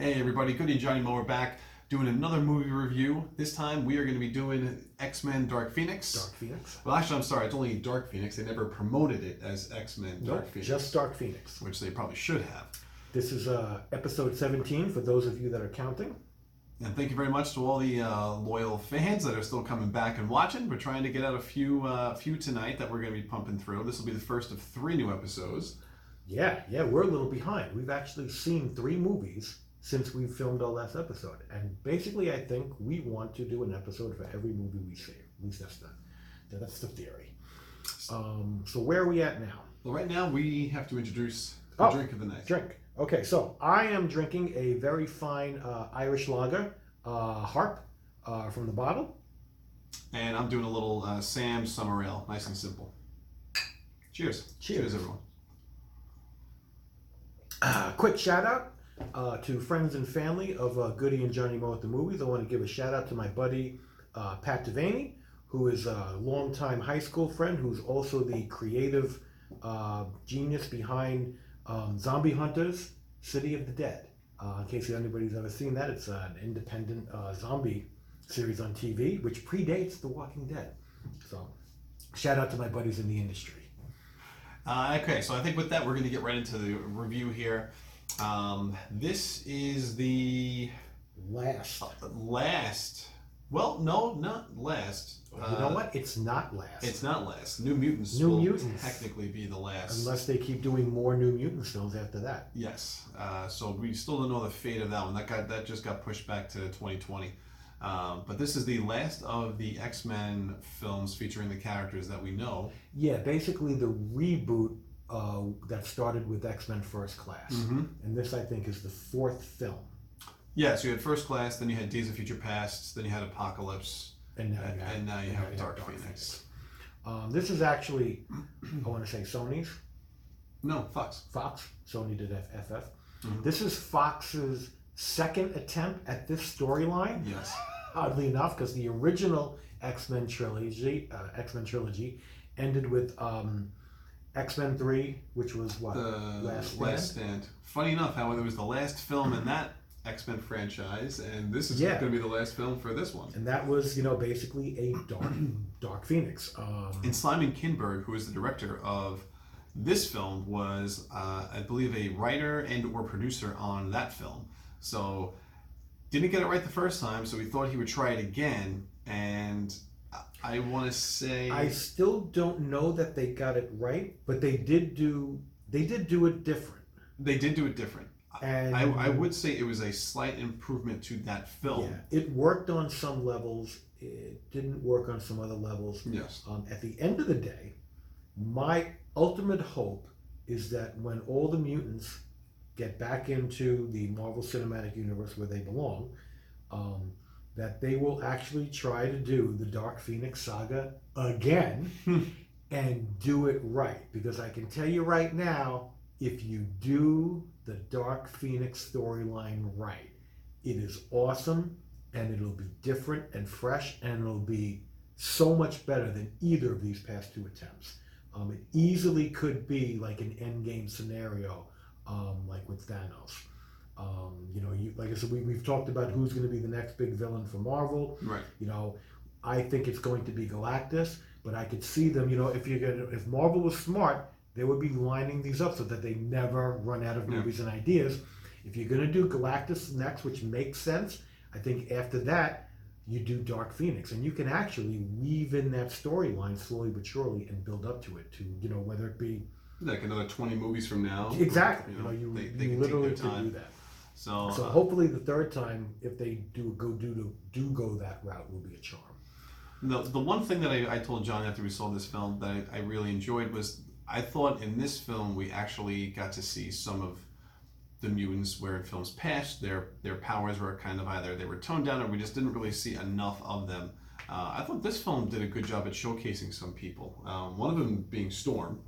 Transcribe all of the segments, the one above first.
Hey everybody, Goody and Johnny Mo back doing another movie review. This time we are going to be doing X Men Dark Phoenix. Dark Phoenix. Well, actually, I'm sorry, it's only Dark Phoenix. They never promoted it as X Men Dark Nope, Phoenix, just Dark Phoenix. which they probably should have. This is uh, episode 17 for those of you that are counting. And thank you very much to all the uh, loyal fans that are still coming back and watching. We're trying to get out a few, uh, few tonight that we're going to be pumping through. This will be the first of three new episodes. Yeah, yeah, we're a little behind. We've actually seen three movies since we filmed our last episode. And basically, I think we want to do an episode for every movie we see. At least that's the, that's the theory. Um, so where are we at now? Well, right now we have to introduce the Oh, drink of the night. Drink. Okay, so I am drinking a very fine uh, Irish lager, uh, Harp, uh, from the bottle. And I'm doing a little uh, Sam Summer Ale, nice and simple. Cheers. Cheers. everyone. Uh, quick shout out uh, to friends and family of uh, Goody and Johnny Mo at the movies. I want to give a shout out to my buddy uh, Pat Devaney, who is a longtime high school friend, who's also the creative uh, genius behind um, Zombie Hunters: City of the Dead. Uh, in case anybody's ever seen that, it's an independent uh, zombie series on TV, which predates The Walking Dead. So, shout out to my buddies in the industry. Okay, so I think with that, we're going to get right into the review here. Um, this is the Last. last. Well, no, not last. you know Uh, what? It's not last. It's not last. New Mutants New will Mutants. technically be the last. Unless they keep doing more New Mutant films after that. Yes. Uh, so we still don't know the fate of that one. That got that just got pushed back to 2020. Um, but this is the last of the X Men films featuring the characters that we know. Yeah, basically the reboot uh, that started with X Men First Class. Mm-hmm. And this, I think, is the fourth film. Yeah. So you had First Class, then you had Days of Future Past, then you had Apocalypse, And now, and, you have- and now you have Dark, Phoenix. Um, this is actually, I want to say Sony's, No, Fox. Fox. Sony did FF. Mhm. This is Fox's second attempt at this storyline. Yes. oddly enough, because the original X Men trilogy, uh, X Men trilogy, ended with um, X Men Three, which was what The Last Last Stand. Funny enough, however, it was the last film in that X Men franchise, and this is Yeah. going to be the last film for this one. and that was you know basically a dark Dark Phoenix. Um, And Simon Kinberg, who is the director of this film, was, uh, I believe, a writer and or producer on that film. So didn't get it right the first time, so we thought he would try it again. And I- want to say, I still don't know that they got it right, but they did do they did do it different. they did do it different. And I, I would say it was a slight improvement to that film. yeah, it worked on some levels. It didn't work on some other levels. Yes. Um, at the end of the day, my ultimate hope is that when all the mutants get back into the Marvel Cinematic Universe where they belong, um, that they will actually try to do the Dark Phoenix saga again and do it right. Because I can tell you right now, if you do the Dark Phoenix storyline right, it is awesome and it'll be different and fresh and it'll be so much better than either of these past two attempts. Um, it easily could be like an endgame scenario, um, like with Thanos. Um, you know, you, like I said, we, we've talked about who's going to be the next big villain for Marvel. Right. You know, I think it's going to be Galactus, but I could see them. You know, if you're gonna, if Marvel was smart, they would be lining these up so that they never run out of Yeah. movies and ideas. If you're gonna do Galactus next, which makes sense, I think after that you do Dark Phoenix, and you can actually weave in that storyline slowly but surely and build up to it. To you know, whether it be Like another 20 movies from now. exactly, you know, you, they, they you can literally take their could do that. So, So uh, hopefully the third time, if they do go do do go that route, will be a charm. The, the one thing that I, I told John after we saw this film that I, I really enjoyed was I thought in this film we actually got to see some of the mutants where in films past their their powers were kind of either they were toned down or we just didn't really see enough of them. Uh, I thought this film did a good job at showcasing some people. Um, one of them being Storm,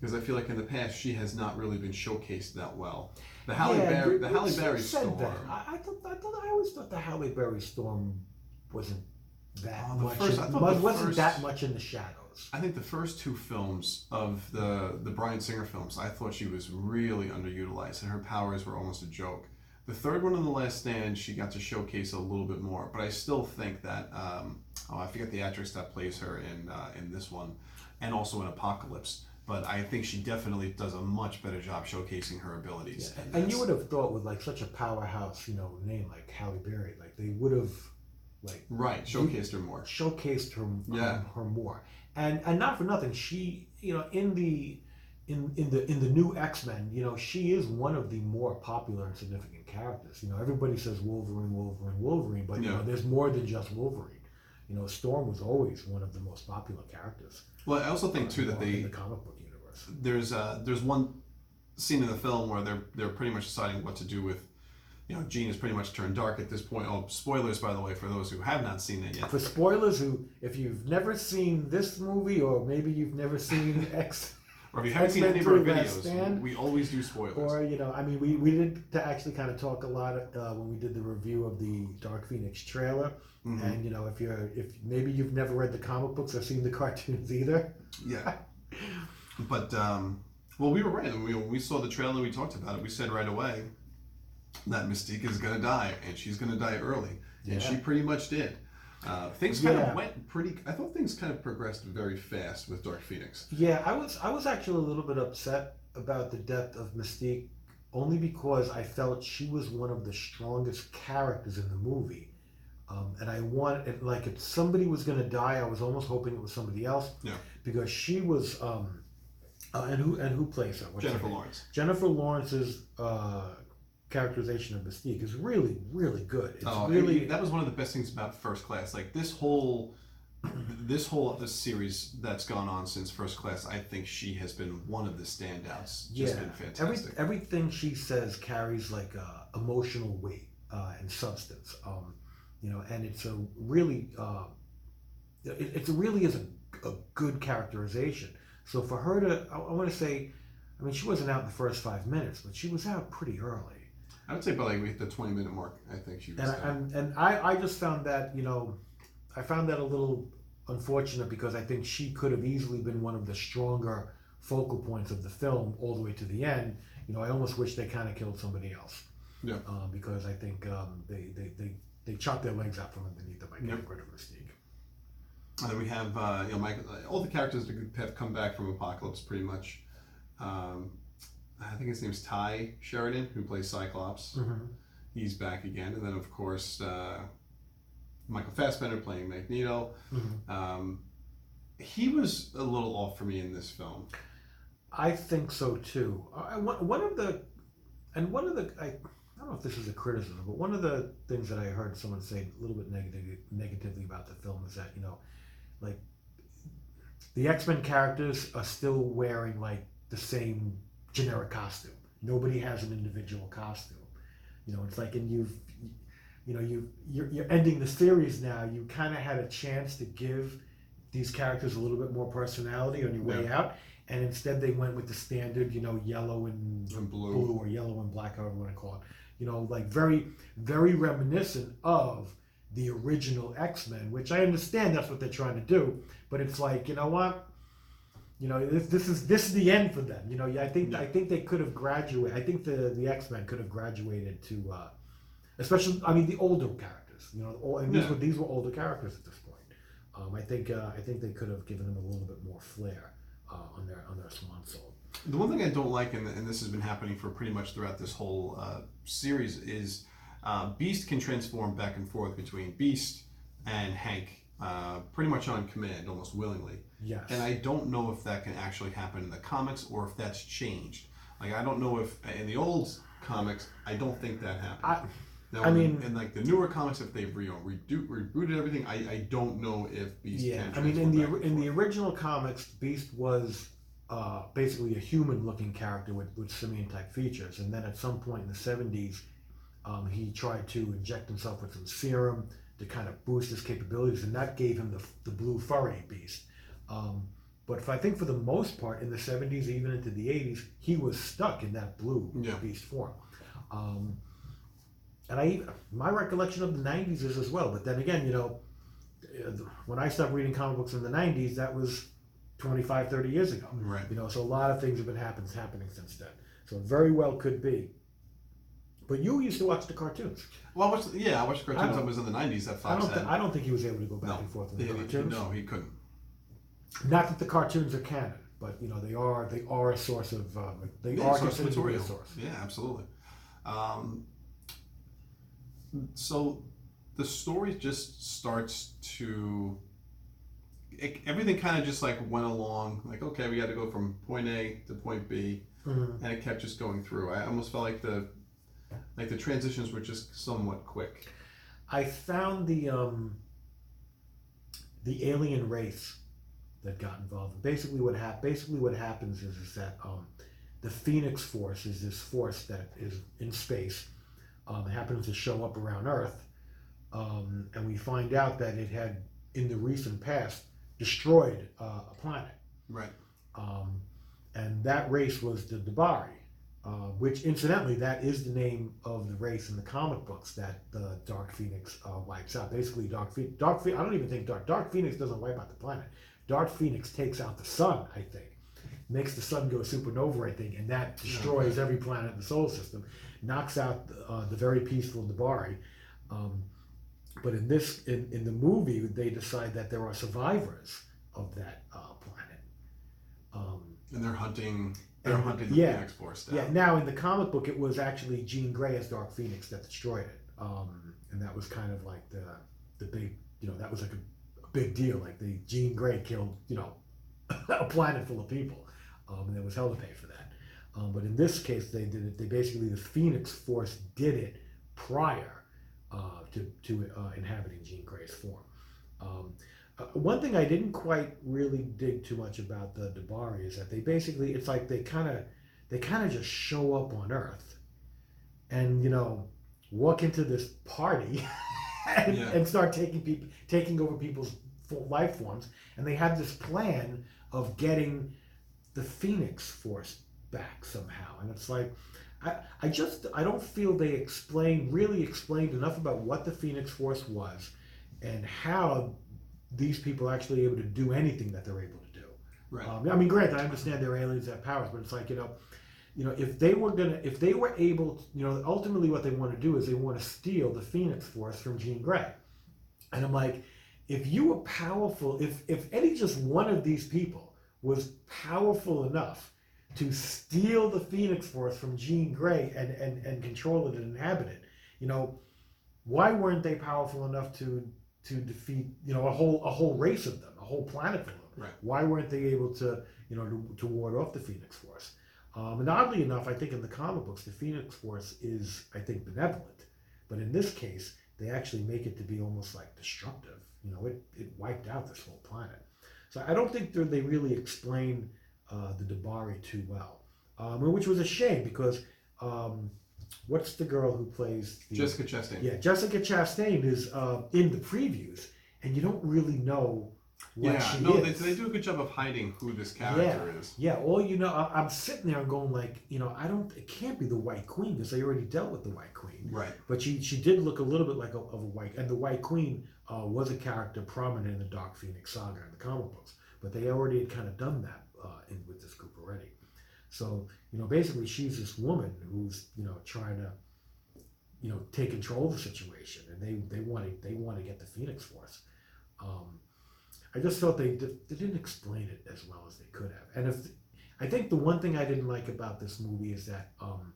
because I feel like in the past she has not really been showcased that well. The Halle Yeah, Berry, the Halle Berry Storm. that. I, I thought I thought I always thought the Halle Berry storm wasn't that Oh, much. first- in- I thought was- the wasn't first- that much in the shadows. I think the first two films of the the Bryan Singer films, I thought she was really underutilized, and her powers were almost a joke. The third one in The Last Stand, she got to showcase a little bit more, but I still think that um, oh, I forget the actress that plays her in uh, in this one, and also in Apocalypse. But I think she definitely does a much better job showcasing her abilities. in And this. you would have thought with like such a powerhouse, you know, name like Halle Berry, like they would have like right showcased her more. showcased her Yeah. um, her more. And and not for nothing, she you know in the in in the in the new X Men, you know, she is one of the more popular and significant characters. You know, everybody says Wolverine, Wolverine, Wolverine, but you know, there's more than just Wolverine. You know, Storm was always one of the most popular characters. Well, I also think uh, too that know, in they the comic book universe. there's uh, there's one scene in the film where they're they're pretty much deciding what to do with. You know, Jean is pretty much turned dark at this point. Oh, spoilers, by the way, for those who have not seen it yet. For spoilers, who if you've never seen this movie or maybe you've never seen X. Or if you haven't seen any of our That videos, Stand, we always do spoilers. Or you know, I mean, we, we did to actually kind of talk a lot uh, when we did the review of the Dark Phoenix trailer. Mhm. And you know, if you're if maybe you've never read the comic books or seen the cartoons either. Yeah. But um, well, we were right. When we, when we saw the trailer, we talked about it. We said right away that Mystique is going to die, and she's going to die early, and she pretty much did. Uh, things kind Yeah. of went pretty. I thought things kind of progressed very fast with Dark Phoenix. Yeah, I was I was actually a little bit upset about the death of Mystique, only because I felt she was one of the strongest characters in the movie. Um, and I wanted, like, if somebody was going to die, I was almost hoping it was somebody else. Yeah. Because she was, um, uh, and who and who plays her? What's Jennifer name? Lawrence. Jennifer Lawrence's uh, characterization of Mystique is really, really good. It's Oh, really that was one of the best things about First Class. Like this whole, this whole this series that's gone on since First Class. I think she has been one of the standouts. Just yeah. been Every, everything she says carries like uh, emotional weight uh, and substance. Um, you know, and it's a really, uh, it, it's a really is a, a good characterization. So for her to, I, I want to say, I mean, she wasn't out in the first five minutes, but she was out pretty early. I would say by like the twenty minute mark, I think she was. and I, and, and I, I just found that you know I found that a little unfortunate because I think she could have easily been one of the stronger focal points of the film all the way to the end. You know, I almost wish they kind of killed somebody else. Yeah. Uh, because I think um, they, they, they, they chopped their legs out from underneath them by getting Yep. rid of Mystique. And then we have uh, you know Mike, all the characters that have come back from Apocalypse pretty much. Um, I think his name's Tye Sheridan, who plays Cyclops. Mm-hmm. He's back again, and then of course uh, Michael Fassbender playing Magneto. Mm-hmm. Um, he was a little off for me in this film. I think so too. I, one of the, and one of the, I, I don't know if this is a criticism, but one of the things that I heard someone say a little bit negatively, negatively about the film is that you know, like, the X Men characters are still wearing like the same generic costume. Nobody has an individual costume. You know, it's like, and you've, you know, you you're, you're ending the series now. You kind of had a chance to give these characters a little bit more personality on your way out and instead they went with the standard, you know, yellow and And blue. blue or yellow and black, however you want to call it. You know, like very, very reminiscent of the original X Men, which I understand that's what they're trying to do, but it's like, you know what? You know, this, this is this is the end for them. You know, I think Yeah. I think they could have graduated. I think the the X Men could have graduated to, uh, especially I mean the older characters. You know, all, and these Yeah. were these were older characters at this point. Um, I think uh, I think they could have given them a little bit more flair uh, on their on their swan song. The one thing I don't like, and, and this has been happening for pretty much throughout this whole uh, series, is uh, Beast can transform back and forth between Beast and Hank uh, pretty much on command, almost willingly. Yes. And I don't know if that can actually happen in the comics or if that's changed. Like I don't know if in the old comics, I don't think that happened. I- now, I in- mean- in like the newer comics, if they've you know, redo, rebooted everything, I, I don't know if Beast yeah. I mean, in the transform back and in the original comics, Beast was uh, basically a human-looking character with, with simian-type features, and then at some point in the '70s, um, he tried to inject himself with some serum to kind of boost his capabilities, and that gave him the, the blue furry Beast. Um, but if I think for the most part, in the '70s, even into the '80s, he was stuck in that blue Yeah. Beast form. Um, and I, my recollection of the '90s is as well. But then again, you know, uh, when I stopped reading comic books in the 90s, that was 25, 30 years ago. right. You know, so a lot of things have been happens, happening since then. So it very well could be But you used to watch the cartoons. Well, I watched, yeah, I watched cartoons don't- that was in the '90s that I Fox don't. Th- I don't think he was able to go back no, and forth in the he- cartoons. no, he couldn't. Not that the cartoons are canon, but you know they are. They are a source of. Um, they Yeah, are source considered to a material. source. Yeah, absolutely. Um, so the story just starts to it, everything kind of just like went along like okay we got to go from point a to point b Mhm. and it kept just going through i almost felt like the like the transitions were just somewhat quick I found the um, the alien race that got involved. Basically, what hap- Basically, what happens is is that um, the Phoenix Force is this force that is in space. Um, happens to show up around Earth, um, and we find out that it had, in the recent past, destroyed uh, a planet. right Um, and that race was the D'Bari, uh, which incidentally, that is the name of the race in the comic books that the Dark Phoenix uh, wipes out. Basically, Dark Phoenix, Dark Phoenix, I don't even think Dark, Dark Phoenix doesn't wipe out the planet. Dark Phoenix takes out the sun, I think. Makes the sun go supernova, I think, and that destroys every planet in the solar system, knocks out uh, the very peaceful D'Bari. Um, but in this, in, in the movie, they decide that there are survivors of that uh, planet. Um, and they're hunting they're hunting the yeah. phoenix force down yeah. Now in the comic book, it was actually Jean Grey as Dark Phoenix that destroyed it, um, and that was kind of like the the big, you know, that was like a, a big deal. Like the Jean Grey killed, you know, a planet full of people, um, and there was hell to pay for that. Um, but in this case, they did it. They basically the Phoenix Force did it prior uh, to to uh, inhabiting Jean Grey's form. Um, uh, one thing I didn't quite really dig too much about the D'Bari is that they basically it's like they kind of they kind of just show up on Earth, and you know walk into this party and, Yeah. and start taking people taking over people's full life forms, and they have this plan of getting the Phoenix Force back somehow, and it's like. I, I just I don't feel they explained really explained enough about what the Phoenix Force was and how these people are actually able to do anything that they're able to do. right Um, I mean, granted, I understand they're aliens that have powers, but it's like you know, you know, if they were gonna, if they were able, to, you know, ultimately what they want to do is they want to steal the Phoenix Force from Jean Grey, and I'm like, if you were powerful, if if any just one of these people was powerful enough to steal the Phoenix Force from Jean Grey and and and control it and inhabit it, you know, why weren't they powerful enough to to defeat you know a whole a whole race of them, a whole planet full of them? Right. Why weren't they able to you know to, to ward off the Phoenix Force? Um, and oddly enough, I think in the comic books, the Phoenix Force is I think benevolent, but in this case, they actually make it to be almost like destructive. You know, it it wiped out this whole planet. So I don't think they're- really explain uh, the D'Bari too well, um, which was a shame because um, what's the girl who plays the jessica chastain yeah, Jessica Chastain is uh, in the previews, and you don't really know what yeah she no they, is. they do a good job of hiding who this character is Yeah, all you know, I, I'm sitting there going like, you know, I don't, it can't be the White Queen because I already dealt with the White Queen. right But she she did look a little bit like a, of a white, and the White Queen uh, was a character prominent in the Dark Phoenix saga in the comic books. But they already had kind of done that uh, in with this group. So you know, basically, she's this woman who's you know trying to you know take control of the situation, and they they want to they want to get the Phoenix Force. Um, I just felt they they didn't explain it as well as they could have, and if I think the one thing I didn't like about this movie is that. Um,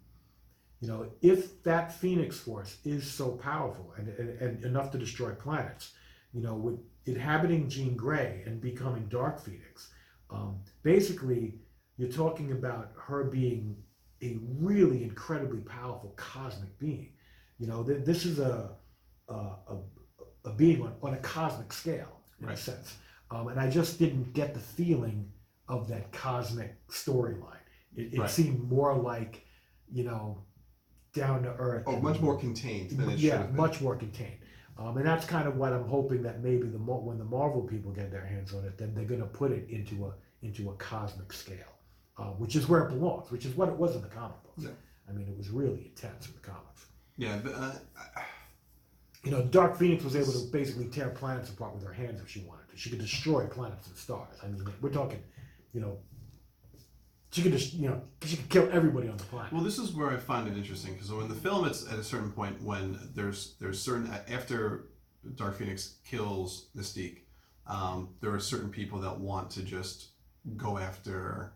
you know, if that Phoenix Force is so powerful and, and, and enough to destroy planets, you know, with inhabiting Jean Grey and becoming Dark Phoenix, um, basically, you're talking about her being a really incredibly powerful cosmic being. You know, th- this is a, a, a, a being on, on a cosmic scale, in a sense. Um, and I just didn't get the feeling of that cosmic storyline. It, it Right. seemed more like, you know, down to earth. oh much more contained than it should yeah, much more contained. Um, and that's kind of what I'm hoping that maybe the when the Marvel people get their hands on it, then they're going to put it into a into a cosmic scale, uh, which is where it belongs, which is what it was in the comic books. Yeah. I mean, it was really intense in the comics. yeah but, uh, You know, Dark Phoenix was able to basically tear planets apart with her hands if she wanted to. She could destroy planets and stars. I mean, we're talking, you know, she could just you know she could kill everybody on the planet. Well, this is where I find it interesting because in the film, it's at a certain point when there's there's certain after Dark Phoenix kills Mystique, um, there are certain people that want to just go after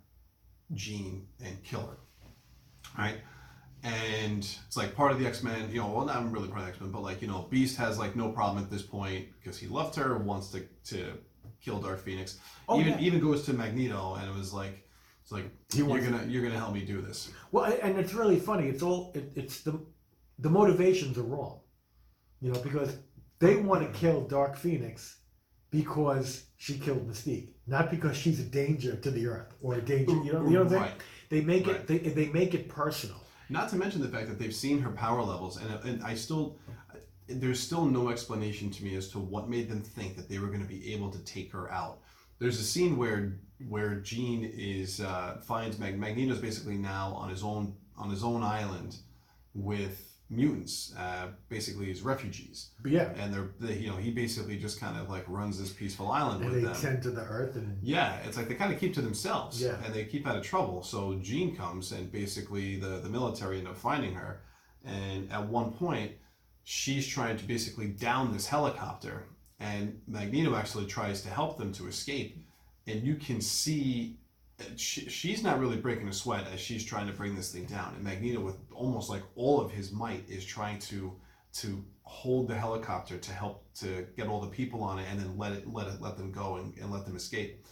Jean and kill her, right? And it's like part of the X Men, you know, well, not really part of the X Men, but like you know, Beast has like no problem at this point because he loved her, wants to to kill Dark Phoenix. Oh, even yeah. even goes to Magneto, and it was like it's like you're gonna you're gonna help me do this. Well, and it's really funny. It's all it, it's the the motivations are wrong, you know, because they want to kill Dark Phoenix because she killed Mystique, not because she's a danger to the Earth or a danger. You know, you know what I'm saying? Right. They make Right. it they, they make it personal. Not to mention the fact that they've seen her power levels, and, and I still, there's still no explanation to me as to what made them think that they were going to be able to take her out. There's a scene where where Jean is uh, finds Mag- Magneto's basically now on his own on his own island with mutants, uh, basically as refugees, But yeah, and they're they, you know he basically just kind of like runs this peaceful island and with they them. tend to the Earth and Yeah, it's like they kind of keep to themselves, Yeah. and they keep out of trouble. So Jean comes, and basically the the military end up finding her, and at one point, she's trying to basically down this helicopter, and Magneto actually tries to help them to escape, and you can see. She, she's not really breaking a sweat as she's trying to bring this thing down, and Magneto, with almost like all of his might, is trying to to hold the helicopter to help to get all the people on it, and then let it let it let them go and, and let them escape.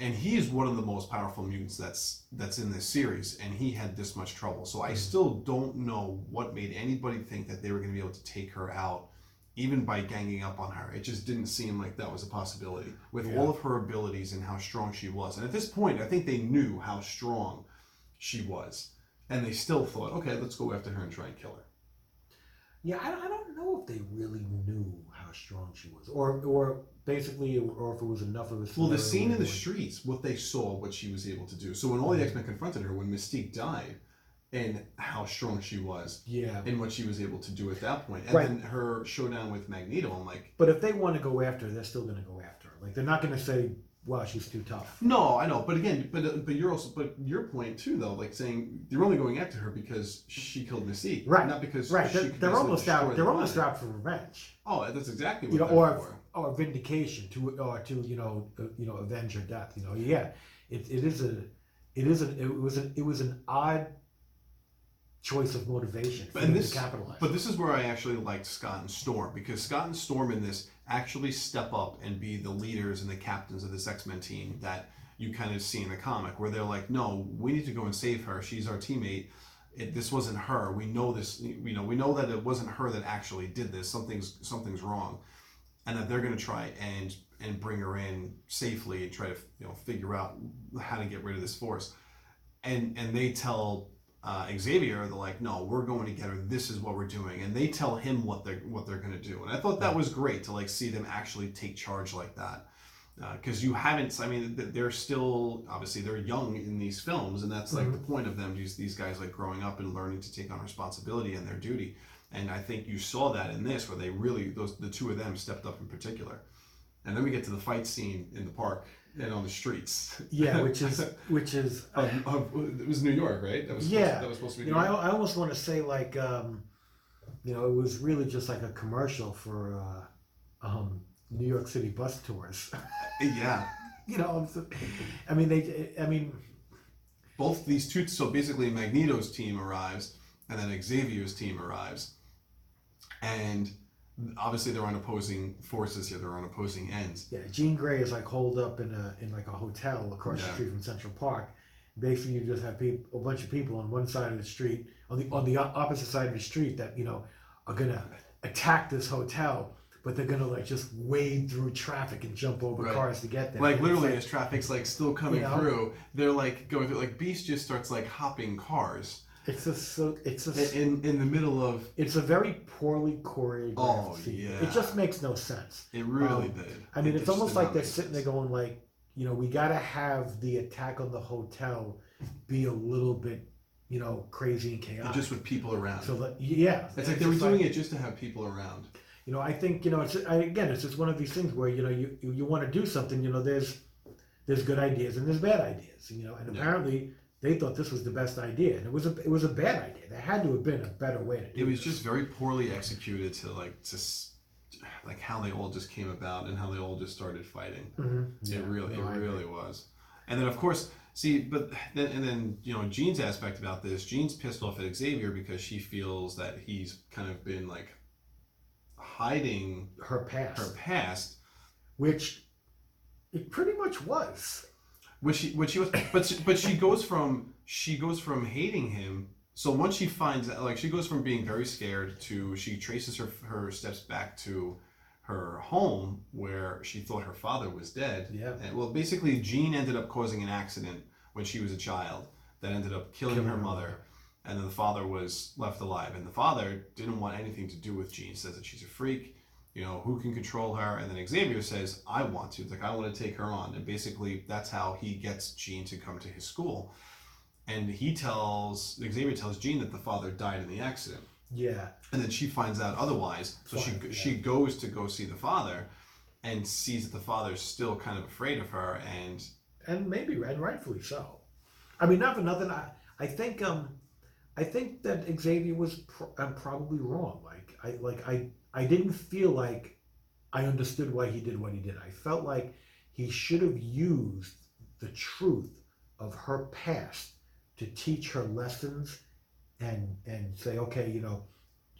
And he is one of the most powerful mutants that's that's in this series and he had this much trouble. So i hmm. still don't know what made anybody think that they were going to be able to take her out even by ganging up on her it just didn't seem like that was a possibility with Yeah. all of her abilities and how strong she was and at this point i think they knew how strong she was and they still thought okay let's go after her and try and kill her yeah, I, I don't know if they really knew how strong she was, or or basically, or if it was enough of a. well the scene in the streets what they saw what she was able to do so when all the x-men mm-hmm. confronted her when mystique died and how strong she was Yeah, and what she was able to do at that point. And Right. then her showdown with Magneto, I'm like, but if they want to go after her, they're still going to go after her. Like they're not going to say, "Wow, she's too tough." no, I know, but again, but but you're also, but your point too, though, like saying they're only going after her because she killed Mystique, Right. Not because Right, she they're, they're almost out. They're almost out for revenge. Oh, that's exactly what you know, they're or for. or vindication to or to you know uh, you know avenge her death. You know, yeah, it, it is a it is a it was an it was an odd choice of motivation for But them this- to capitalize. But this is where I actually liked Scott and Storm because Scott and Storm in this actually step up and be the leaders and the captains of this X Men team that you kind of see in the comic, where they're like, "No, we need to go and save her. She's our teammate. It, this wasn't her. We know this. You know, we know that it wasn't her that actually did this. Something's something's wrong, and that they're going to try and and bring her in safely and try to you know figure out how to get rid of this force." And and they tell uh, Xavier, they're like, no, we're going to get her. This is what we're doing, and they tell him what they're what they're going to do. And I thought that was great to like see them actually take charge like that, because you haven't. I mean, they're still obviously they're young in these films, and that's like the point of them. These these guys like growing up and learning to take on responsibility and their duty. And I think you saw that in this, where they really those the two of them stepped up in particular. And then we get to the fight scene in the park and on the streets. yeah, which is which is Of, of, it was New York, right? That was Yeah. To, that was supposed to be. you know I, I almost want to say like um, you know it was really just like a commercial for uh, um, New York City bus tours. yeah, you know, I'm so- I mean they I mean both these two. So basically, Magneto's team arrives, and then Xavier's team arrives, and obviously they're on opposing forces here. They're on opposing ends. Yeah, Jean Grey is like holed up in a in like a hotel across the street from Central Park. Basically, you just have people, a bunch of people on one side of the street, on the on the opposite side of the street that you know are gonna attack this hotel, but they're gonna like just wade through traffic and jump over Right. cars to get there. Like It's literally, as traffic's like still coming You know? through, they're like going through. Like Beast just starts like hopping cars it's just so it's in just in, in the middle of. it's a very poorly choreographed Oh, scene. yeah. It just makes no sense. It really Um, did. I mean, It it's almost like they're sitting there going like, you know, we got to have the attack on the hotel be a little bit, you know, crazy and chaotic. just with people around. so that yeah, it's like they were doing it just to have people around. You know, I think you know, it's I, again, it's just one of these things where you know, you you, you want to do something. You know, there's there's good ideas and there's bad ideas, you know. And Yeah. apparently, they thought this was the best idea, and it was a it was a bad idea. There had to have been a better way to do It It was this. just very poorly executed to like to like how they all just came about and how they all just started fighting. Mhm. Yeah, it really, no, I it agree. really was. And then of course, see, but then and then you know Jean's aspect about this. Jean's pissed off at Xavier because she feels that he's kind of been like hiding her past, her past, which it pretty much was. Which she, which she was, but she, but she goes from she goes from hating him. So once she finds out, like she goes from being very scared to she traces her her steps back to her home where she thought her father was dead. Yeah. And, well, basically, Jean ended up causing an accident when she was a child that ended up killing, Killing her her mother. mother. And then the father was left alive. And the father didn't want anything to do with Jean. Says that she's a freak. You know, who can control her? And then Xavier says, I want to. Like, I want to take her on. And basically, that's how he gets Jean to come to his school. And he tells, Xavier tells Jean that the father died in the accident Yeah, and then she finds out otherwise. So she yeah. she goes to go see the father, and sees that the father's still kind of afraid of her. And and maybe and rightfully so. I mean, not for nothing. I I think um, I think that Xavier was pr- um, probably wrong. Like I like I I didn't feel like I understood why he did what he did. I felt like he should have used the truth of her past to teach her lessons and and say, okay, you know,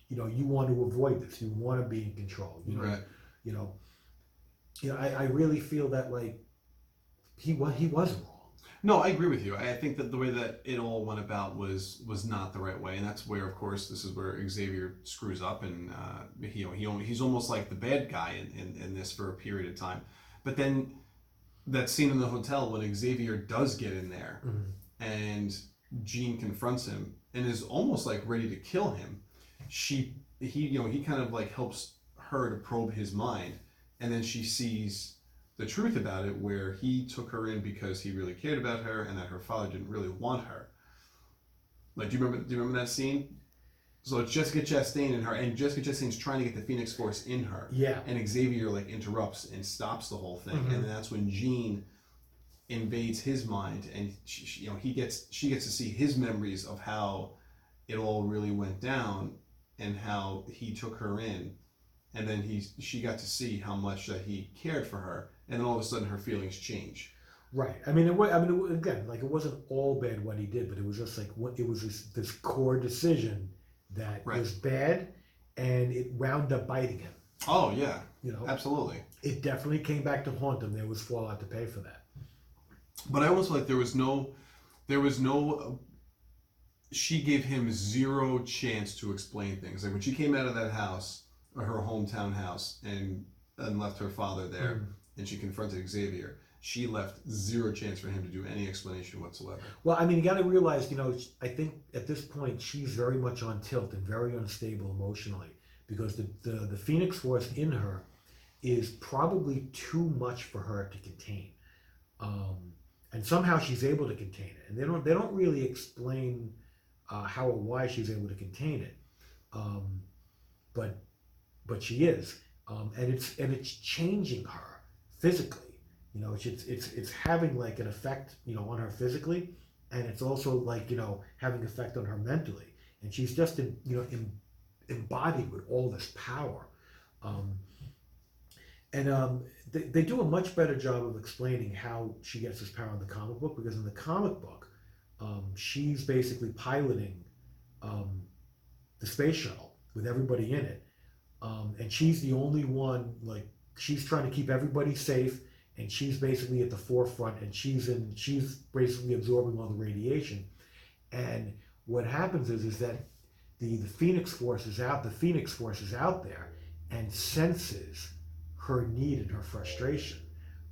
you know, you want to avoid this. You want to be in control. You know, you know, you know. I, I really feel that like he was he was wrong. No, I agree with you. I think that the way that it all went about was was not the right way, and that's where, of course, this is where Xavier screws up, and uh, he he only, he's almost like the bad guy in, in, in this for a period of time. But then that scene in the hotel when Xavier does get in there, and Jean confronts him and is almost like ready to kill him. She he you know he kind of like helps her to probe his mind, and then she sees the truth about it where he took her in because he really cared about her and that her father didn't really want her. Like, do you remember? Do you remember that scene? So it's Jessica Chastain and her, and Jessica Chastain's trying to get the Phoenix Force in her, Yeah, and Xavier like interrupts and stops the whole thing, Mhm. and then that's when Jean invades his mind, and she, she- you know he gets she gets to see his memories of how it all really went down, and how he took her in, and then he she got to see how much that he cared for her, and then all of a sudden her feelings change. right. I mean, it was, I mean, it, again, like it wasn't all bad what he did, but it was just like what it was this, this core decision that Right. was bad, and it wound up biting him. Oh yeah, You know, absolutely. it definitely came back to haunt him. There was fallout to pay for that. But I almost feel like there was no, there was no. She gave him zero chance to explain things. Like when she came out of that house, or her hometown house, and and left her father there, Mm. And she confronted Xavier. She left zero chance for him to do any explanation whatsoever. Well, I mean, you got to realize, you know, I think at this point she's very much on tilt and very unstable emotionally because the, the, the Phoenix Force in her is probably too much for her to contain. Um, and somehow she's able to contain it. And they don't, they don't really explain uh, how or why she's able to contain it. Um, but, but she is. Um, and it's, and it's changing her physically. You know, it's, it's it's having like an effect, you know, on her physically, and it's also like you know having effect on her mentally. And she's just in, you know in, embodied with all this power. Um, and um, they, they do a much better job of explaining how she gets this power in the comic book because in the comic book, um, she's basically piloting um, the space shuttle with everybody in it, um, and she's the only one like she's trying to keep everybody safe and she's basically at the forefront and she's in she's basically absorbing all the radiation. And what happens is is that the the phoenix force is out the phoenix force is out there and senses her need and her frustration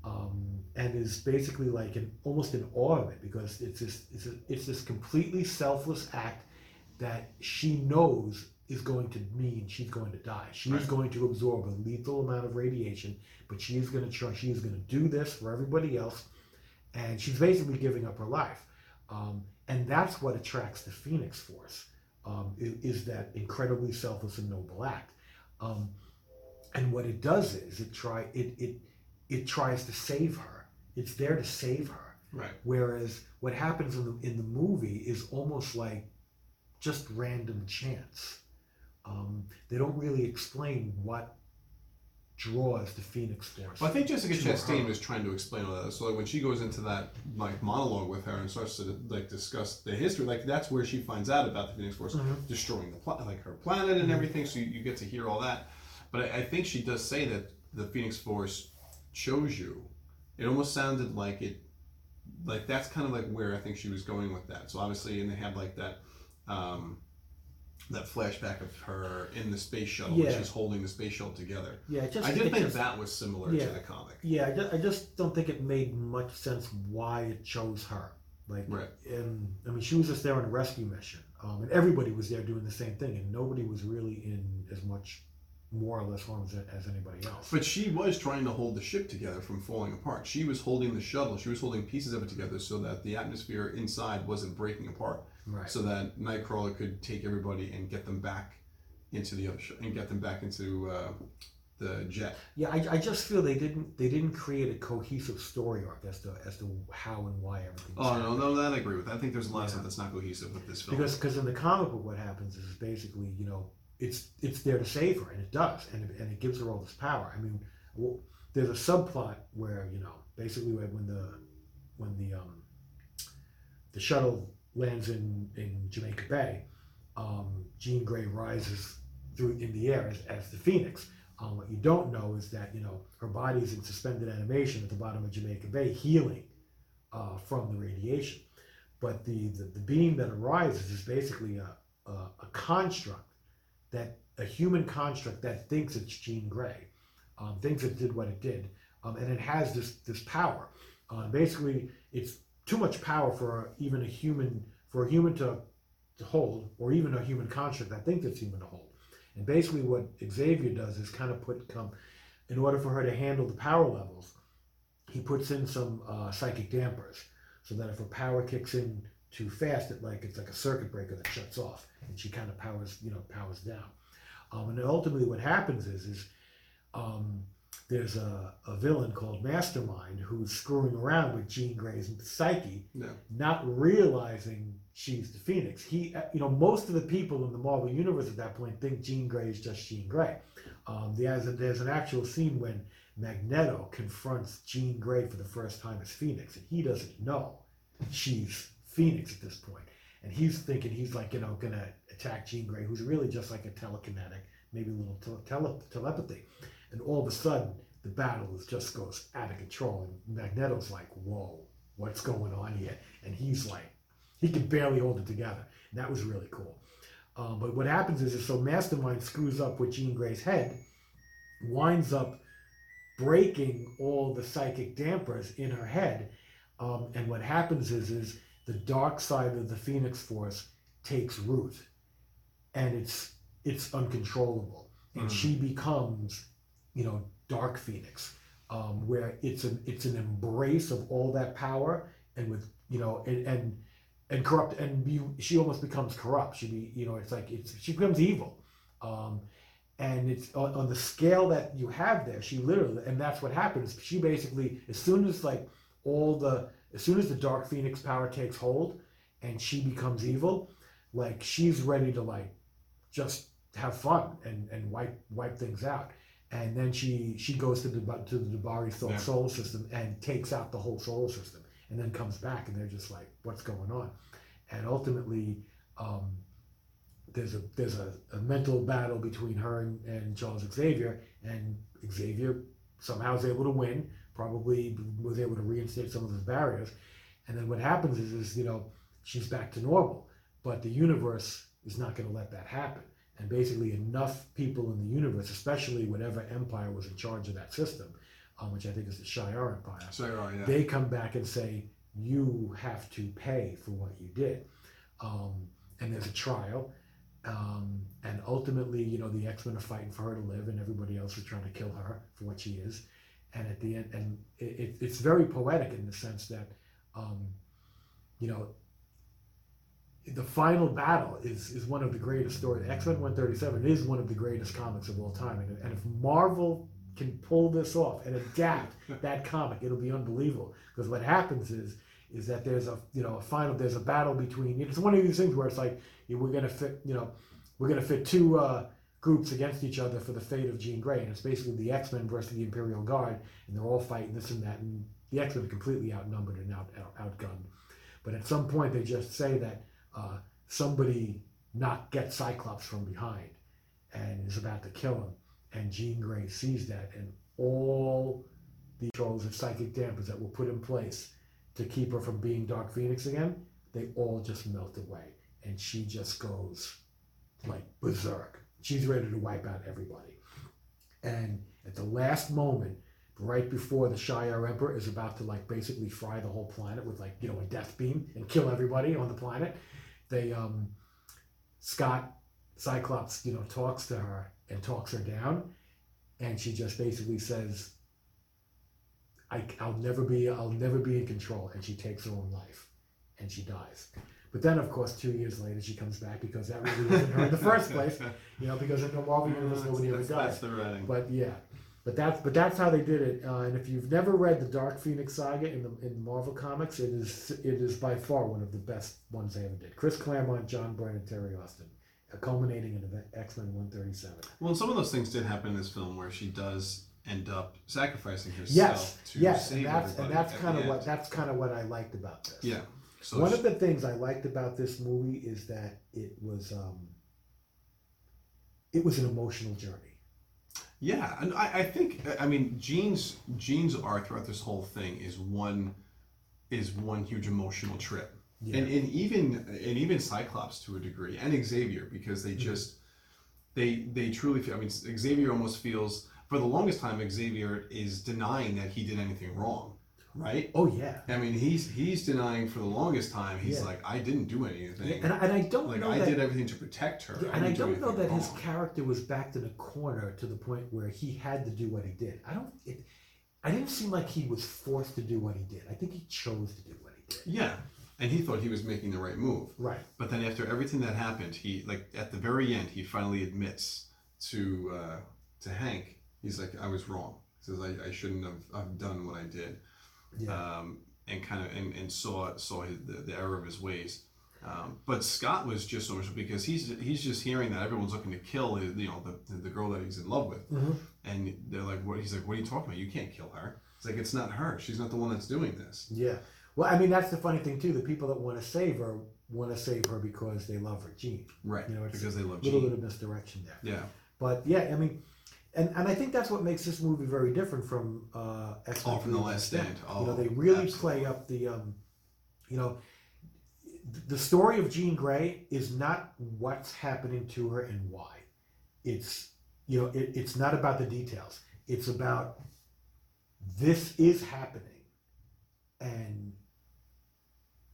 um, and is basically like an almost in awe of it because it's this it's, a, it's this completely selfless act that she knows is going to mean she's going to die. She is Right. going to absorb a lethal amount of radiation, but she is going to try. She is going to do this for everybody else, and she's basically giving up her life. Um, and that's what attracts the Phoenix Force. Um, is, is that incredibly selfless and noble act? Um, and what it does is it try it it it tries to save her it's there to save her. Right. Whereas what happens in the in the movie is almost like just random chance. They don't really explain what draws the Phoenix Force. Well, I think Jessica. Chastain is trying to explain all that. So like when she goes into that like monologue with her and starts to like discuss the history, like that's where she finds out about the Phoenix Force Mhm. destroying the pla- like her planet and everything. So you, you get to hear all that. But I, I think she does say that the Phoenix Force chose you. It almost sounded like it, like that's kind of like where I think she was going with that. So obviously, and they had like that. Um, that flashback of her in the space shuttle, Yeah. she's holding the space shuttle together. yeah, it just I did think just- that was similar Yeah. to the comic. Yeah, I just, I just don't think it made much sense why it chose her. Like, Right. and I mean, she was just there on a rescue mission, um, and everybody was there doing the same thing, and nobody was really in as much, more or less harm as, as anybody else. But she was trying to hold the ship together from falling apart. She was holding the shuttle. She was holding pieces of it together so that the atmosphere inside wasn't breaking apart. Right. So that Nightcrawler could take everybody and get them back into the other sh- and get them back into uh, the jet. Yeah, I, I just feel they didn't they didn't create a cohesive story arc as to as to how and why everything. Oh no, happening. no, that I agree with. I think there's a lot of Yeah. stuff that's not cohesive with this film. Because because in the comic book, what happens is basically you know it's it's there to save her, and it does, and it, and it gives her all this power. I mean, well, there's a subplot where you know basically when when the when the um the shuttle lands in in Jamaica Bay, um, Jean Grey rises through in the air as, as the Phoenix. Um, what you don't know is that you know her body's in suspended animation at the bottom of Jamaica Bay, healing uh, from the radiation. But the, the, the being that arises is basically a, a, a construct that a human construct that thinks it's Jean Grey, um, thinks it did what it did, um, and it has this this power. Uh, basically, it's too much power for even a human for a human to to hold, or even a human construct that thinks it's human to hold. And basically, what Xavier does is kind of put come in order for her to handle the power levels, he puts in some uh, psychic dampers so that if her power kicks in too fast, it like it's like a circuit breaker that shuts off, and she kind of powers you know powers down. Um, and ultimately, what happens is is um, there's a, a villain called Mastermind who's screwing around with Jean Grey's psyche, Yeah. not realizing she's the Phoenix. He, uh, you know, most of the people in the Marvel universe at that point think Jean Grey is just Jean Grey. Um, there's, a, there's an actual scene when Magneto confronts Jean Grey for the first time as Phoenix, and he doesn't know she's Phoenix at this point. And he's thinking he's like, you know, gonna attack Jean Grey, who's really just like a telekinetic, maybe a little tele- tele- telepathy. And all of a sudden, the battle is just goes out of control, and Magneto's like, "Whoa, what's going on here?" And he's like, he can barely hold it together. And that was really cool. Um, but what happens is, is so Mastermind screws up with Jean Grey's head, winds up breaking all the psychic dampers in her head. Um, and what happens is, is the dark side of the Phoenix Force takes root, and it's it's uncontrollable, and Mhm. she becomes, you know, Dark Phoenix, um, where it's an it's an embrace of all that power, and with you know, and and, and corrupt, and you, she almost becomes corrupt. She be you know, it's like it's she becomes evil. Um, and it's on, on the scale that you have there she literally and that's what happens she basically as soon as like all the as soon as the dark phoenix power takes hold and she becomes evil like she's ready to like just have fun and and wipe wipe things out and then she she goes to the to the D'Bari sol- Yeah. solar system and takes out the whole solar system and then comes back and they're just like what's going on and ultimately um, there's a there's a, a mental battle between her and, and Charles Xavier, and Xavier somehow is able to win. Probably was able to reinstate some of his barriers, and then what happens is is you know she's back to normal, but the universe is not going to let that happen. And basically, enough people in the universe, especially whatever empire was in charge of that system, um, which I think is the Shi'ar Empire, yeah. they come back and say you have to pay for what you did um, and there's a trial um, and ultimately you know the x-men are fighting for her to live and everybody else is trying to kill her for what she is and at the end and it, it, it's very poetic in the sense that um, you know the final battle is is one of the greatest stories x-men 137 is one of the greatest comics of all time and, and if marvel can pull this off and adapt that comic, it'll be unbelievable. Because what happens is is that there's a you know a final there's a battle between it's one of these things where it's like we're gonna fit you know we're gonna fit two uh, groups against each other for the fate of Jean Grey, and it's basically the X Men versus the Imperial Guard, and they're all fighting this and that, and the X Men are completely outnumbered and out, out outgunned. But at some point, they just say that uh, somebody not get Cyclops from behind and is about to kill him, and Jean Grey sees that, and all the controls of psychic dampers that were put in place to keep her from being Dark Phoenix again, they all just melt away, and she just goes like berserk. She's ready to wipe out everybody. And at the last moment, right before the Shi'ar Emperor is about to like basically fry the whole planet with like you know a death beam and kill everybody on the planet, they um, Scott Cyclops you know talks to her and talks her down, and she just basically says, I, "I'll never be I'll never be in control," and she takes her own life, and she dies. But then, of course, two years later, she comes back because that really wasn't her in the first place. You know, because in the Marvel universe, nobody ever dies. that's the writing. But yeah, but that's but that's how they did it. Uh, and if you've never read the Dark Phoenix saga in the in Marvel comics, it is it is by far one of the best ones they ever did. Chris Claremont, John Byrne, and Terry Austin, uh, culminating in event X Men One Thirty Seven. Well, some of those things did happen in this film where she does end up sacrificing herself Yes, to yes, save and that's and that's kind of what that's kind of what I liked about this. Yeah. So One of the things I liked about this movie is that it was um, it was an emotional journey. Yeah, and I, I think I mean Jean's Jean's arc throughout this whole thing is one is one huge emotional trip. Yeah. And, and even and even Cyclops to a degree, and Xavier because they mm-hmm. just they they truly feel. I mean, Xavier almost feels for the longest time Xavier is denying that he did anything wrong, right? Oh yeah, I mean, he's he's denying for the longest time. He's Yeah. like, I didn't do anything. and, I- and I don't like know I that. did everything to protect her. Yeah, and I do don't know that his character was backed in a corner to the point where he had to do what he did. I don't. It, I didn't seem like he was forced to do what he did. I think he chose to do what he did. Yeah, and he thought he was making the right move. Right. But then after everything that happened, he like at the very end, he finally admits to uh, to Hank. He's like, I was wrong. He says I, I shouldn't have, have done what I did. Yeah. Um, and kind of and, and saw saw his, the, the error of his ways. Um, but Scott was just so much because he's he's just hearing that everyone's looking to kill his, you know the, the girl that he's in love with, Mhm. and they're like, what? He's like, what are you talking about? You can't kill her. It's like it's not her. She's not the one that's doing this. Yeah. Well, I mean, that's the funny thing too. The people that want to save her want to save her because they love her, Jean. Right. You know, it's because they love A little Jean. bit of misdirection there. Yeah. But yeah, I mean, and, and I think that's what makes this movie very different from uh, X Men. Oh, from The Last Stand. you know, Oh, they really absolutely. play up the, um, you know, the story of Jean Grey is not what's happening to her and why. It's you know, it, it's not about the details. It's about this is happening, and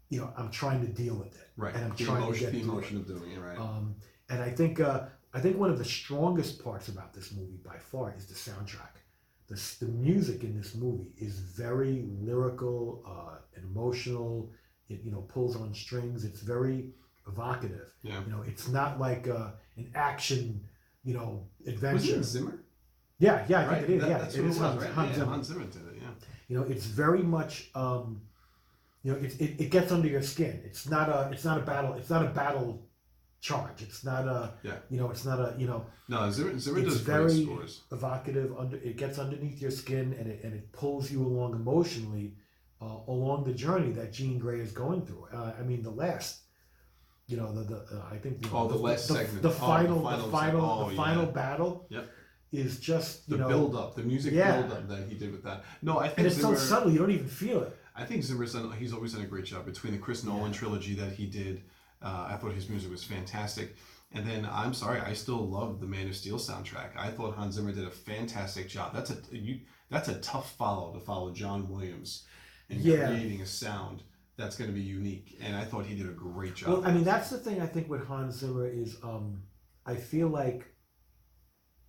you know, I'm trying to deal with it. Right. And I'm the trying to emotion, get the emotion of doing it, right? Um, and I think uh, I think one of the strongest parts about this movie by far is the soundtrack. The, the music in this movie is very lyrical uh, and emotional. It you know pulls on strings. It's very evocative. yeah. You know, it's not like uh, an action you know adventure. Was it Zimmer? Yeah, yeah, I right. think it is. That- yeah, it is Hans, right? Hans yeah, Zimmer. Hans Zimmer did it. Yeah. You know, it's very much um, you know it, it, it gets under your skin. It's not a it's not a battle. It's not a battle charge. It's not a Yeah. you know it's not a you know No, Zimmer It's does very- great scores. evocative under it gets underneath your skin and it, and it pulls you along emotionally uh, along the journey that Jean Grey is going through. Uh, I mean the last you know the, the uh, I think know, Oh, the last the, segment. the Oh, the final the final final seg- the oh, final yeah. battle Yep. is just The know build up, the music Yeah. build up that he did with that. No, I and think it's Zimmer. so subtle you don't even feel it. I think Zimmer's done. He's always done a great job between the Chris Nolan trilogy that he did. Uh, I thought his music was fantastic. And then I'm sorry, I still love the Man of Steel soundtrack. I thought Hans Zimmer did a fantastic job. That's a you. That's a tough follow to follow John Williams in Yeah. creating a sound that's going to be unique. And I thought he did a great job. Well, I mean that's the thing I think with Hans Zimmer is um, I feel like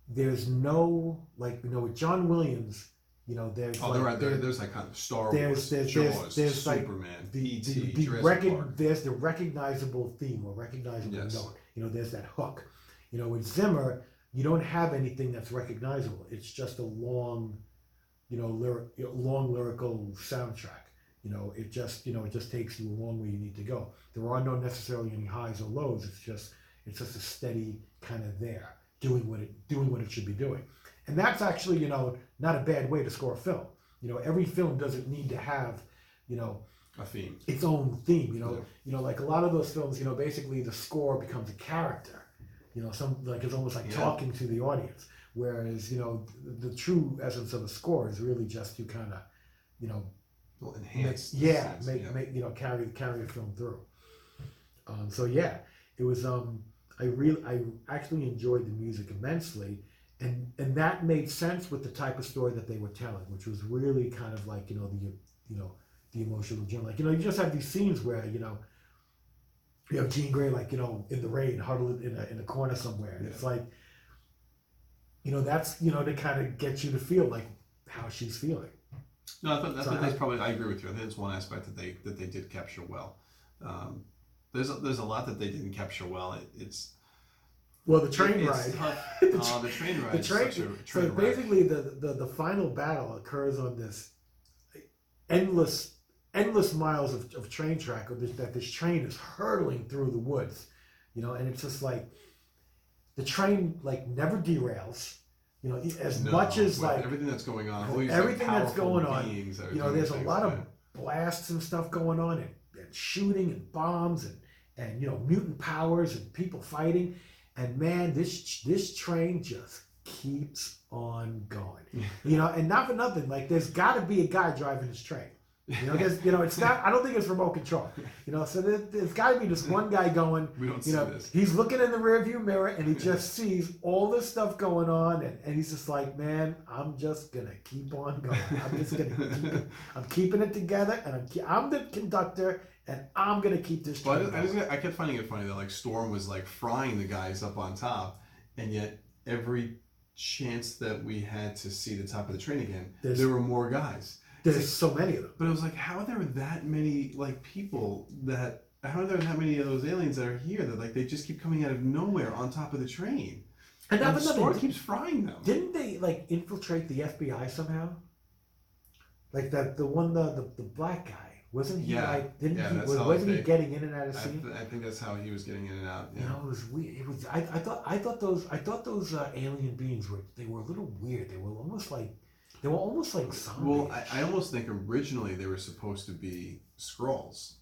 there's no like you know with John Williams you know there's oh, like, there are there, there- there's like kind of Star there's- Wars, there's- there's- Jaws, there's, like, Superman, the, the, the Jurassic recog- Park. there's the recognizable theme or recognizable Yes. note. You know, there's that hook. You know, with Zimmer, you don't have anything that's recognizable. It's just a long, you know, lyric, long lyrical soundtrack. You know, it just, you know, it just takes you along where you need to go. There are no necessarily any highs or lows. It's just, it's just a steady kind of there, doing what it, doing what it should be doing. And that's actually, you know, not a bad way to score a film. You know, every film doesn't need to have, you know, A theme. its own theme. You know, Yeah. you know, like a lot of those films, you know, basically the score becomes a character. You know, some like it's almost like Yeah. talking to the audience. Whereas, you know, the, the true essence of a score is really just to kind of, you know, make, enhance. the yeah, scenes, make yeah. make you know carry carry a film through. Um, so yeah, it was. Um, I really, I actually enjoyed the music immensely, and and that made sense with the type of story that they were telling, which was really kind of like you know the you know the emotional journey. Like you know, you just have these scenes where you know. You have Jean Grey like you know in the rain, huddled in a in a corner somewhere, and it's like, you know, that's you know to kind of get you to feel like how she's feeling. No, I thought, I thought that's probably. I agree with you. I think it's one aspect that they that they did capture well. Um, there's a, there's a lot that they didn't capture well. It, it's Well, the train ride. The Oh, the train ride. the train, a so train basically the, the the final battle occurs on this endless endless miles of, of train track of this, that this train is hurtling through the woods you know and it's just like the train like never derails you know as No, much as like everything that's going on, everything like, that's going on, that you know there's a lot of blasts and stuff going on and, and shooting and bombs and and you know mutant powers and people fighting and man this this train just keeps on going. You know and not for nothing like there's got to be a guy driving this train you know there's you know it's not i don't think it's remote control you know so there, there's got to be this one guy going we don't see you know this. he's looking in the rearview mirror and he just sees all this stuff going on and, and he's just like man i'm just gonna keep on going i'm just gonna keep it I'm keeping it together, and I'm, I'm the conductor, and I'm gonna keep this But. I, just, going. I kept finding it funny that like Storm was like frying the guys up on top, and yet every chance that we had to see the top of the train again, There's- there were more guys. There's so many of them. But it was like, how are there that many like people that? How are there that many of those aliens that are here that like they just keep coming out of nowhere on top of the train? And And not for Storm nothing, keeps frying them. didn't they like infiltrate the FBI somehow? Like that, the one, the, the the black guy wasn't he Yeah. like? Didn't Yeah, he? Was, wasn't he getting in and out of I, scene? th- I think that's how he was getting in and out. You know, it was weird. It was. I, I thought. I thought those. I thought those uh, alien beings were. They were a little weird. They were almost like. They were almost like zombies. Well, I, I almost think originally they were supposed to be Skrulls.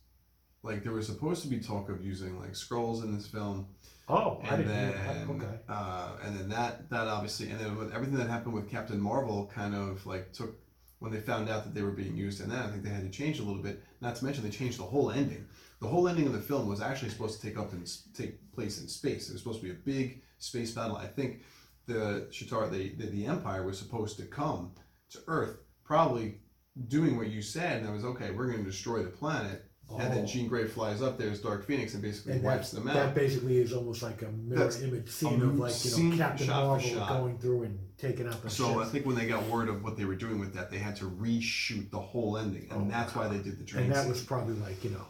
Like there was supposed to be talk of using like Skrulls in this film, oh, I didn't. then know that. Okay. uh, and then that that obviously, and then with everything that happened with Captain Marvel, kind of like took when they found out that they were being used in that. I think they had to change a little bit. Not to mention they changed the whole ending. The whole ending of the film was actually supposed to take up and take place in space. It was supposed to be a big space battle. I think the Shi'ar, the, the the Empire, was supposed to come to Earth, probably doing what you said, and that was okay. We're going to destroy the planet, and then Oh. Jean Grey flies up there as Dark Phoenix and basically And wipes them out. that basically is almost like a mirror That's image scene of like you know Captain Marvel going through and taking out the So I think when they got word of what they were doing with that, they had to reshoot the whole ending, and Oh, that's why they did the train. and that scene. was probably like you know,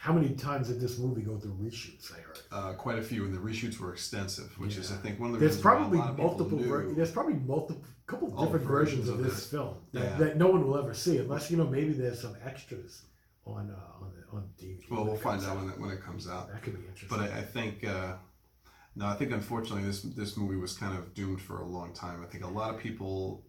how many times did this movie go through reshoots? I heard. uh, quite a few, and the reshoots were extensive, which is I think one of the There's reasons why a probably lot of people multiple. Ver- there's probably multiple, couple All different versions versions of of this film that, Yeah. that no one will ever see, unless you know maybe there's some extras on uh, on the, on DVD. well, we'll find comes out when it, when it comes out. That could be interesting. But I, I think uh, no, I think unfortunately this this movie was kind of doomed for a long time. I think a lot of people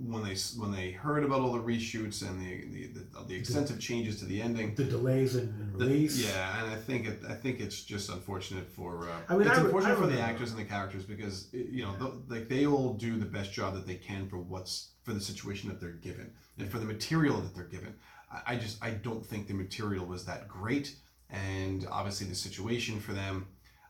when they when they heard about all the reshoots and the the, the, the extensive changes to the ending. the delays in, in the- release. yeah, and I think it, I think it's just unfortunate for uh, I mean, it's I unfortunate I for the actors and the characters because you know the, like they all do the best job that they can for what's for the situation that they're given and for the material that they're given. I, I just I don't think the material was that great, and obviously the situation for them.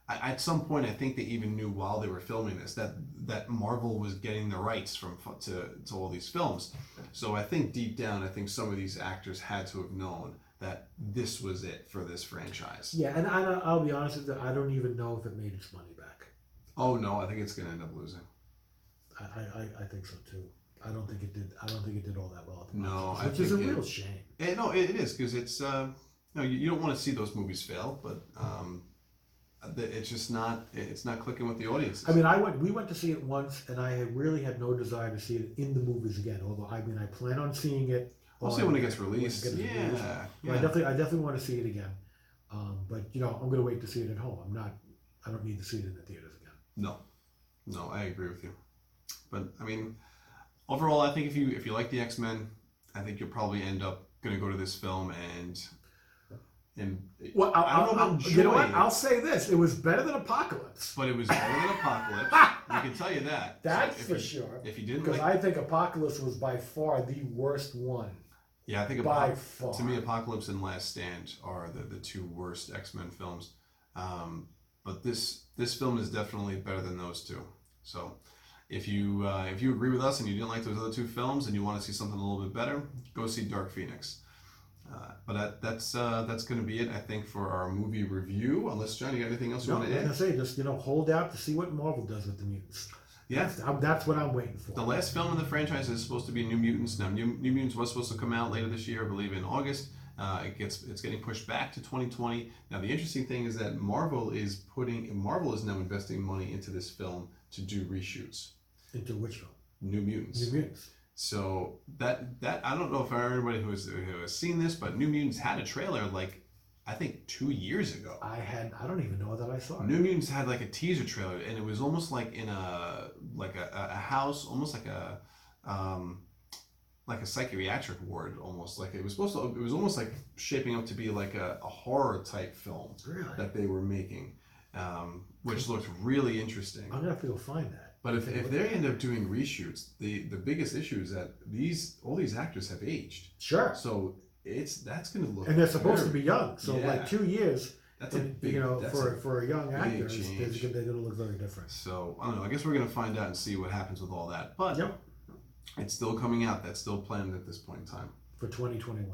I, at some point, I think they even knew while they were filming this that that Marvel was getting the rights from to to all these films. So I think deep down, I think some of these actors had to have known that this was it for this franchise. Yeah, and I, I'll be honest with you, I don't even know if it made its money back. Oh no, I think it's going to end up losing. I, I, I- think so too. I don't think it did. I don't think it did all that well at the No, box I office, which is a it- real shame. Eh, no, it, it is because it's uh, you know you, you don't want to see those movies fail, but um, it's just not it's not clicking with the audience. I mean, I went. We went to see it once, and I really had no desire to see it in the movies again. Although I mean, I plan on seeing it. we'll see when it gets released. it gets yeah, released. yeah. I definitely, I definitely want to see it again. Um, but you know, I'm going to wait to see it at home. I'm not. I don't need to see it in the theaters again. No, no, I agree with you. But I mean, overall, I think if you if you like the X Men, I think you'll probably end up going to go to this film and and Well, I I'll, don't know I'll- about you know what? I'll say this: it was better than Apocalypse. but it was better than Apocalypse. we can tell you that. That's So for you- sure. If you didn't Because like, I think Apocalypse was by far the worst one. yeah, I think by far. to me, Apocalypse and Last Stand are the, the two worst X Men films. Um, but this this film is definitely better than those two. So if you uh, if you agree with us and you didn't like those other two films and you want to see something a little bit better, go see Dark Phoenix. Uh, but that, that's uh, that's going to be it, I think, for our movie review. Unless John, you got anything else you No, want to I add? say, just you know, hold out to see what Marvel does with the mutants. Yeah. That's, I'm- that's what I'm waiting for. The last film in the franchise is supposed to be New Mutants. Now, New, New Mutants was supposed to come out later this year, I believe, in August. Uh, it gets it's getting pushed back to 2020. Now, the interesting thing is that Marvel is putting Marvel is now investing money into this film to do reshoots. Into which film? New Mutants. New Mutants. So that that I don't know if everybody who has, who has seen this, but New Mutants had a trailer like I think two years ago. I had. I don't even know that I saw it. New Mutants had like a teaser trailer, and it was almost like in a like a, a a house, almost like a um, like a psychiatric ward, almost like it was supposed to. It was almost like shaping up to be like a, a horror type film Really? that they were making, um, which looked really interesting. I'm gonna have to go find that. But if, if they end up doing reshoots, the the biggest issue is that these all these actors have aged, Sure. so it's that's going to look And they're supposed to be young, so Yeah. like two years, that's a big you know, for a for a young actor, it's, change. it's, they're gonna look very different. So I don't know. I guess we're gonna find out and see what happens with all that. But Yep. it's still coming out. That's still planned at this point in time. For 2021,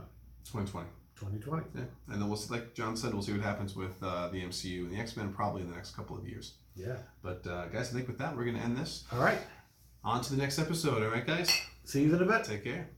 2020. 2020. Yeah. And then we'll see, like John said, we'll see what happens with uh, the MCU and the X Men probably in the next couple of years. Yeah. But uh, guys, I think with that we're gonna end this. All right. On to the next episode. All right, guys. See you in a bit. Take care.